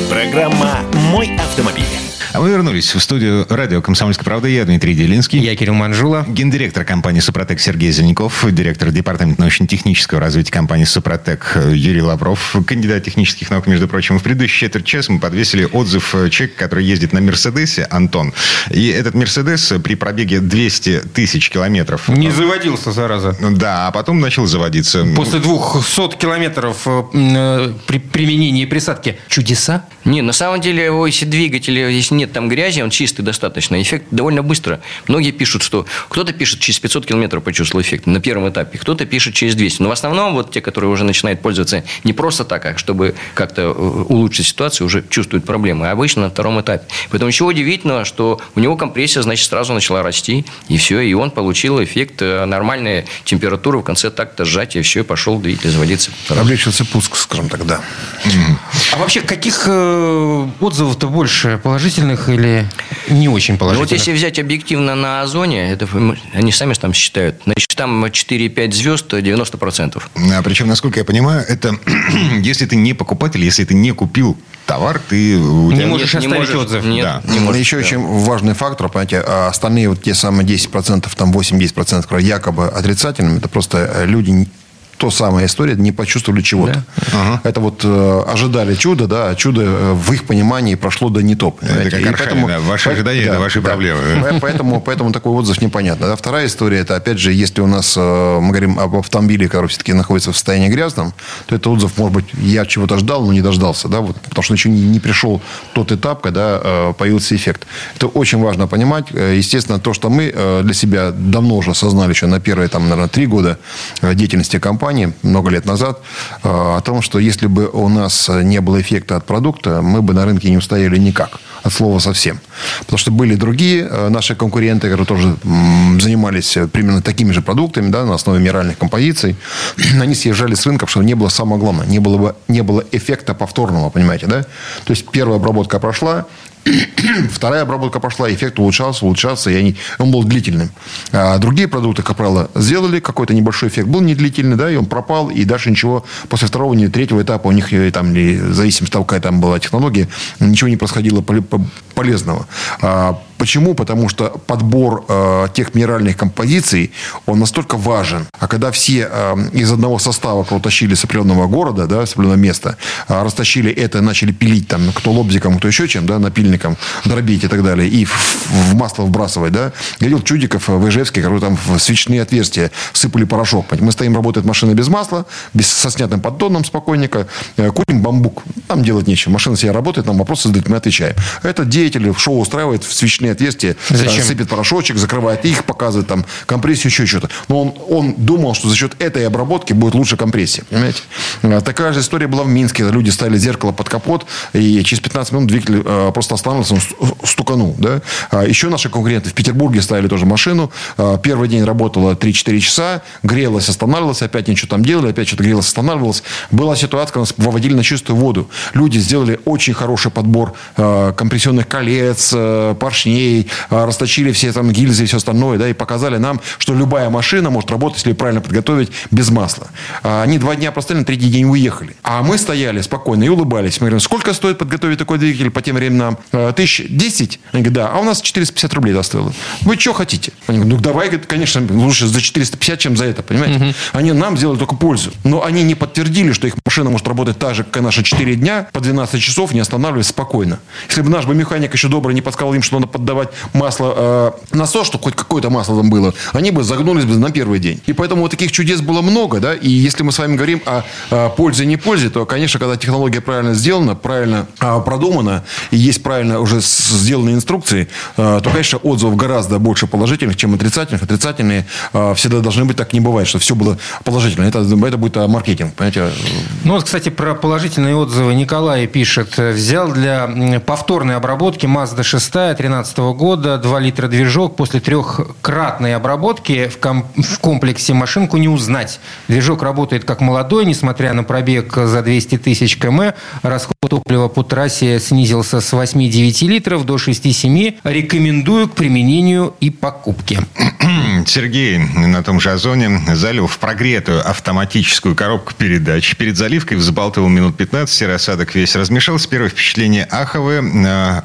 Программа «Мой автомобиль». А мы вернулись в студию радио «Комсомольская правда». Я Дмитрий Делинский. Я Кирилл Манжула. Гендиректор компании «Супротек» Сергей Зеленков. Директор департамента научно-технического развития компании «Супротек» Юрий Лавров. Кандидат технических наук, между прочим. В предыдущий четверть часа мы подвесили отзыв человека, который ездит на «Мерседесе», Антон. И этот «Мерседес» при пробеге 200 тысяч километров... Не заводился, зараза. Да, а потом начал заводиться. После 200 километров э, при применении присадки. Чудеса? Не, на самом деле, если двигатель, если нет там грязи, он чистый достаточно. Эффект довольно быстро. Многие пишут, что кто-то пишет через 500 километров почувствовал эффект на первом этапе, кто-то пишет через 200. Но в основном вот те, которые уже начинают пользоваться не просто так, а чтобы как-то э, улучшить ситуацию, уже чувствуют проблемы. А обычно на втором этапе. Поэтому чего удивительного, что у него компрессия, значит, сразу начала расти, и все, и он получил эффект э, нормальной температуры в конце такта сжатия, все, и пошел двигатель заводиться. Облегчился пуск, скажем так, да. А вообще, каких э, отзывов-то больше? Положительных или не очень Ну, положительных? вот если взять объективно на Озоне, это они сами там считают, значит, там 4-5 звезд 90%. А, Причем, насколько я понимаю, это (clears throat) если ты не покупатель, если ты не купил товар, ты... у Не тебя- можешь оставить отзыв. Нет, Да. не можешь. Еще очень важный фактор, понимаете, а остальные вот те самые 10%, там 8-10%, которые якобы отрицательными, это просто люди не- то самая история, не почувствовали чего-то. Это вот э, ожидали чуда, да, а чудо э, в их понимании прошло до не то. понимаете. как И Архангел, да, ваши ожидания – это ваши проблемы. По- Поэтому, поэтому такой отзыв непонятно. Да, вторая история, это опять же, если у нас э, мы говорим об автомобиле, который все-таки находится в состоянии грязном, то этот отзыв, может быть, я чего-то ждал, но не дождался, да, вот, потому что еще не, не пришел тот этап, когда э, появился эффект. Это очень важно понимать. Э, Естественно, то, что мы э, для себя давно уже осознали, еще на первые, там, наверное, три года э, деятельности компании, много лет назад, э, о том, что если бы у нас не было эффекта от продукта, мы бы на рынке не устояли никак. От слова совсем. Потому что были другие э, наши конкуренты, которые тоже занимались примерно такими же продуктами, да, на основе минеральных композиций. (clears throat) Они съезжали с рынков, чтобы не было самое главное. Не было, бы, не было эффекта повторного, понимаете, да? То есть первая обработка прошла, (clears throat) Вторая обработка пошла, эффект улучшался, улучшался, и они, он был длительным. А другие продукты, как правило, сделали какой-то небольшой эффект, был не длительный, да, и он пропал, и дальше ничего после второго, не третьего этапа у них, э, там, или, в зависимости от того, какая там была технология, ничего не происходило поле- по- полезного. А, Почему? Потому что подбор э, тех минеральных композиций, он настолько важен. А когда все э, из одного состава кого тащили с определенного города, да, с определенного места, а растащили это, начали пилить там, кто лобзиком, кто еще чем, да, напильником, дробить и так далее, и в, в масло вбрасывать, да. Я видел чудиков в Ижевске, которые там в свечные отверстия сыпали порошок. Мы стоим, работает машина без масла, без, со снятым поддоном спокойненько, э, курим бамбук. Там делать нечего. Машина себе работает, нам вопросы задают, мы отвечаем. Этот деятель шоу устраивает в свечные отверстия, Зачем? э, сыпет порошочек, закрывает их, показывает там компрессию, еще что-то. Но он, он думал, что за счет этой обработки будет лучше компрессия. Понимаете? Э, Такая же история была в Минске. Люди ставили зеркало под капот, и через 15 минут двигатель э, просто останавливался, он сту- стуканул. Да? А Еще наши конкуренты в Петербурге ставили тоже машину. Э, Первый день работала 3-4 часа, грелась, останавливалась, опять ничего там делали, опять что-то грелась, останавливалась. Была ситуация, когда нас выводили на чистую воду. Люди сделали очень хороший подбор э, компрессионных колец, э, поршней, э, расточили все там гильзы и все остальное, да, и показали нам, что любая машина может работать, если ее правильно подготовить, без масла. А Они два дня простояли, на третий день уехали. А мы стояли спокойно и улыбались. Мы говорим, сколько стоит подготовить такой двигатель по тем временам? Э, Тысяч десять? Они говорят, да. А у нас 450 рублей да, стоило. Вы что хотите? Они говорят, ну давай, конечно, лучше за 450, чем за это, понимаете? Они нам сделали только пользу. Но они не подтвердили, что их машина может работать так же, как и наша 4 дня, по 12 часов, не останавливаясь спокойно. Если бы наш бы механик еще добрый не подсказал им, что надо поддавать масло э, насос, чтобы хоть какое-то масло там было, они бы загнулись бы на первый день. И поэтому вот таких чудес было много, да, и если мы с вами говорим о, э, пользе и не пользе, то, конечно, когда технология правильно сделана, правильно э, продумана, и есть правильно уже сделанные инструкции, э, то, конечно, отзывов гораздо больше положительных, чем отрицательных. Отрицательные э, всегда должны быть, так не бывает, что все было положительно. Это, это будет э, маркетинг, понимаете, Ну вот, кстати, про положительные отзывы Николай пишет. Взял для повторной обработки Mazda 6 13 года, 2 литра движок. После трехкратной обработки в, ком- в комплексе машинку не узнать. Движок работает как молодой, несмотря на пробег за 200 тысяч км. Расход топлива по трассе снизился с 8-9 литров до 6-7. Рекомендую к применению и покупке. (clears throat) Сергей на том же озоне залил в прогретую автоматическую коробку передач. Перед заливкой взбалтывал минут 15, рассадок весь размешался. Первое впечатление аховое.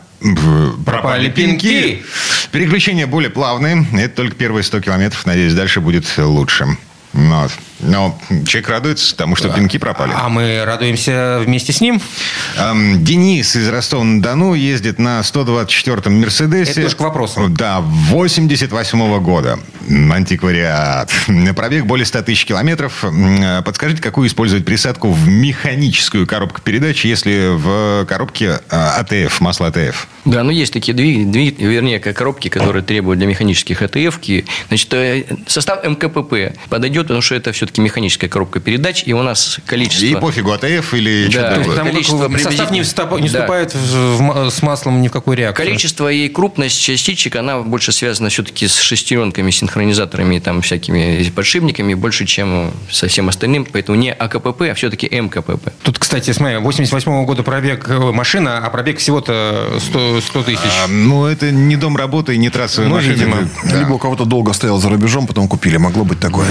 Пропали пинки. Переключение более плавное. Это только первые 100 километров. Надеюсь, дальше будет лучше. Ну Вот. Но человек радуется тому, что пинки пропали. А мы радуемся вместе с ним. Эм, Денис из Ростова-на-Дону ездит на 124-м Мерседесе. Это тоже к вопросу. Да, 88 года. Антиквариат. Пробег более 100 тысяч километров. М, Подскажите, какую использовать присадку в механическую коробку передач, если в коробке э, АТФ, масло АТФ? Да, ну есть такие двиг- двиг- вернее, коробки, которые требуют для механических АТФ. -ки. Значит, э, состав МКПП подойдет, потому что это все-таки механическая коробка передач, и у нас количество... И пофигу, АТФ или Да. что-то другое? там- количество состав не, приблизительно- вступ- не Да. вступает в- с маслом ни в какую реакцию. Количество и крупность частичек, она больше связана все-таки с шестеренками, синхронизаторами, там, всякими подшипниками, больше, чем со всем остальным. Поэтому не АКПП, а все-таки МКПП. Тут, кстати, смотри, 88 года пробег э, машина, а пробег всего-то 100, 100 тысяч. А, ну, это не дом работы и не трассовая Ну, машина. видимо. Да. Либо у кого-то долго стоял за рубежом, потом купили. Могло быть такое.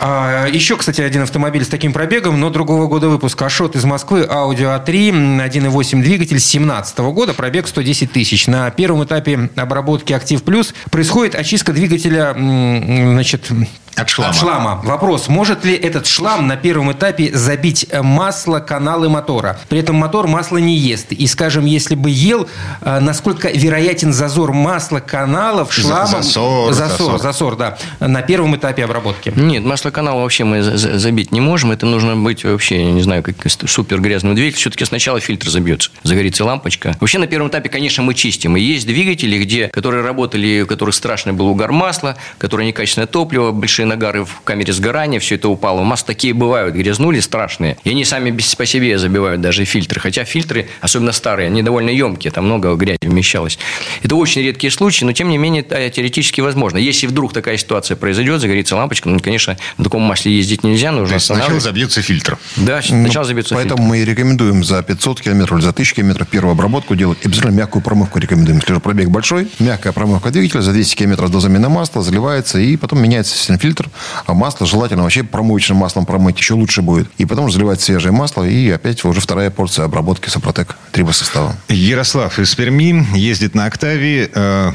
А, еще, кстати, один автомобиль с таким пробегом, но другого года выпуска. Ашот из Москвы, Audi A3, м, 1.8 двигатель 17 года, пробег 110 тысяч. На первом этапе обработки Актив Плюс происходит очистка двигателя, значит, От шлама. шлама. Вопрос, может ли этот шлам на первом этапе забить масло, каналы мотора? При этом мотор масло не ест. И, скажем, если бы ел, э, насколько вероятен зазор масла, каналов, шлама... засор, засор, засор. засор, да, на первом этапе обработки. Нет, маслоканал вообще мы за- за- забить не можем. Это нужно быть вообще, я не знаю, как супер грязным двигатель. Все-таки сначала фильтр забьется, загорится лампочка. Вообще на первом этапе, конечно, мы чистим. И есть двигатели, где, которые работали, у которых страшный был угар масла, которые некачественное топливо, большие нагары в камере сгорания, все это упало. У нас такие бывают, грязнули страшные. И они сами по себе забивают даже фильтры. Хотя фильтры, особенно старые, они довольно емкие, там много грязи вмещалось. Это очень редкие случаи, но тем не менее это теоретически возможно. Если вдруг такая ситуация произойдет, загорится лампочка, ну, конечно, на таком масле ездить нельзя, нужно сначала забьется фильтр. Да, Ну, сначала забьется Поэтому фильтр. мы и рекомендуем за 500 километров или за 1000 километров первую обработку делать. И Обязательно мягкую промывку рекомендуем. Если же пробег большой, мягкая промывка двигателя за 200 километров до замены масла заливается, и потом меняется естественно, фильтр. А масло желательно вообще промывочным маслом промыть еще лучше будет. И потом заливать свежее масло, и опять уже вторая порция обработки Сопротек трибосостава. Ярослав из Перми ездит на Октаве. э,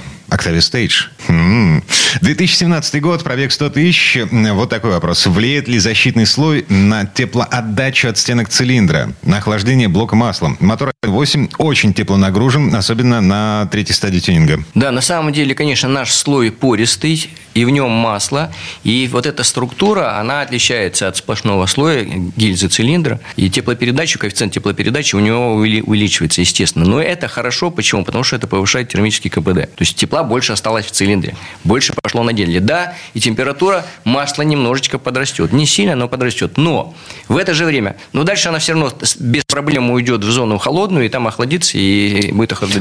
Стейдж. М. 2017 год, пробег 100 тысяч. Вот такой вопрос. Влияет ли защитный слой на теплоотдачу от стенок цилиндра? На охлаждение блока масла? Мотор 8 очень тепло нагружен, особенно на третьей стадии тюнинга. Да, на самом деле, конечно, наш слой пористый, и в нем масло. И вот эта структура, она отличается от сплошного слоя гильзы цилиндра. И теплопередачу, коэффициент теплопередачи у него увеличивается, естественно. Но это хорошо. Почему? Потому что это повышает термический КПД. То есть тепла больше осталось в цилиндре. Больше пошло на деле. Да, и температура масла немножечко подрастет. Не сильно, но подрастет. Но в это же время, ну дальше она все равно без проблем уйдет в зону холодную, и там охладится, и будет машина.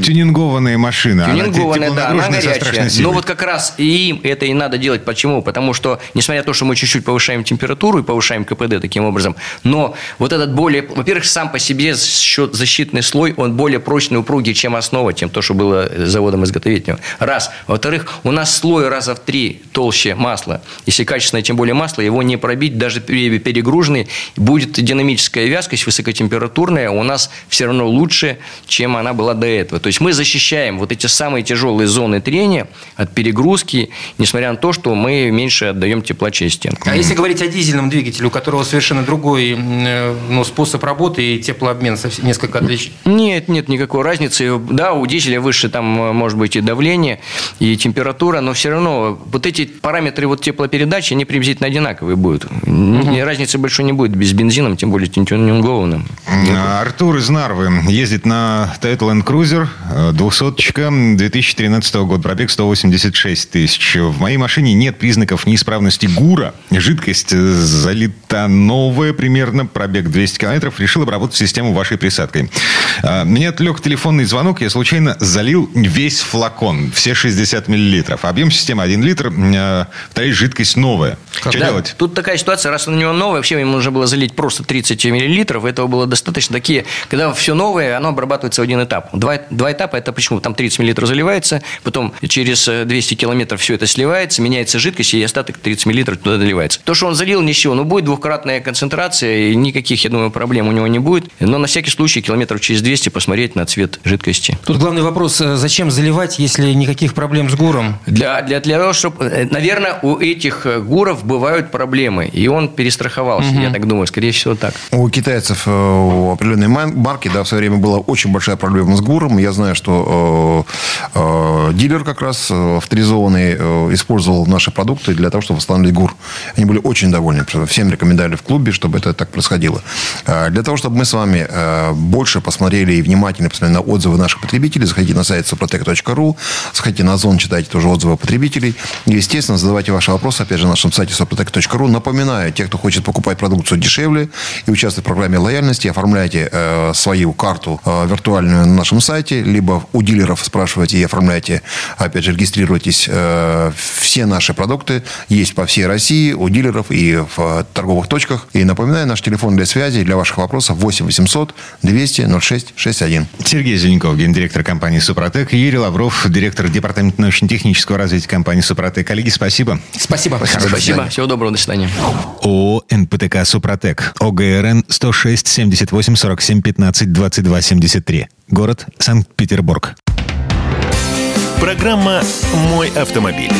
она те- Тюнингованная, да, она горячая. Но вот как раз и им это и надо делать. Почему? Потому что, несмотря на то, что мы чуть-чуть повышаем температуру и повышаем КПД таким образом, но вот этот более, во-первых, сам по себе защитный слой, он более прочный, упругий, чем основа, чем то, что было заводом-изготовителем. Раз. Во-вторых, у нас слой раза в три толще масла. Если качественное, тем более масло, его не пробить, даже пере- перегруженный, будет динамическая вязкость высокотемпературная, у нас все равно лучше, чем она была до этого. То есть мы защищаем вот эти самые тяжелые зоны трения от перегрузки, несмотря на то, что мы меньше отдаем тепла через стенку. А если говорить о дизельном двигателе, у которого совершенно другой э, ну, способ работы и теплообмен совсем- несколько отличий? Нет, нет никакой разницы. Да, у дизеля выше там э, может быть и давление, и температура, но все равно вот эти параметры вот теплопередачи, они приблизительно одинаковые будут. Угу. Разницы большой не будет без бензином, тем более тюнингованным. Артур из Нарвы ездит на Toyota Land Cruiser 200 2013 года, пробег 186 тысяч. В моей машине нет признаков неисправности ГУРа. Жидкость залита новая, примерно пробег 200 километров. Решил обработать систему вашей присадкой. А, меня отвлек телефонный звонок. Я случайно залил весь флакон, все 60 миллилитров. Объем системы 1 литр, а, вторая жидкость новая. Что да, делать? Тут такая ситуация, раз у него новое, вообще ему нужно было залить просто 30 миллилитров. Этого было достаточно. Такие, когда все новое, оно обрабатывается в один этап. Два, два этапа, это почему? Там 30 миллилитров заливается, потом через 200 километров все это сливается, меняется жидкость, и остаток 30 миллилитров туда доливается. То, что он залил, ничего. Но будет двухкратная концентрация, и никаких, я думаю, проблем у него не будет. Но на всякий случай километров через 200 посмотреть на цвет жидкости. Тут главный вопрос, э, зачем заливать, если никаких проблем с гуром? Для, для, для того, чтобы... Э, наверное, у этих э, гуров бывают проблемы, и он перестраховался, угу. я так думаю, скорее всего так. У китайцев у определенной марки, да, в свое время была очень большая проблема с гуром. Я знаю, что э, э, дилер как раз авторизованный э, использовал наши продукты для того, чтобы восстановить гур. Они были очень довольны. Всем рекомендовали в клубе, чтобы это так происходило. Для того, чтобы мы с вами больше посмотрели и внимательно посмотрели на отзывы наших потребителей, заходите на сайт suprotec.ru, заходите на Озон, читайте тоже отзывы потребителей. И, естественно, задавайте ваши вопросы, опять же, на нашем сайте suprotec.ru. Напоминаю, те, кто хочет покупать продукцию дешевле и участвовать в программе лояльности, оформляйте э, свою карту э, виртуальную на нашем сайте, либо у дилеров спрашивайте и оформляйте, опять же, регистрируйтесь. Э, все наши продукты есть по всей России, у дилеров и в э, торговых точках. И напоминаю, наш телефон для связи, для ваших вопросов 8 800 200 06 61. Сергей Зеленков, гендиректор компании «Супротек», Юрий Лавров, директор департамента научно-технического развития компании «Супротек». Коллеги, спасибо. Спасибо. Спасибо. спасибо. Всего доброго. До свидания. ООО «НПТК Супротек». ОГРН 106 78 47 15 22 73. Город Санкт-Петербург. Программа «Мой автомобиль».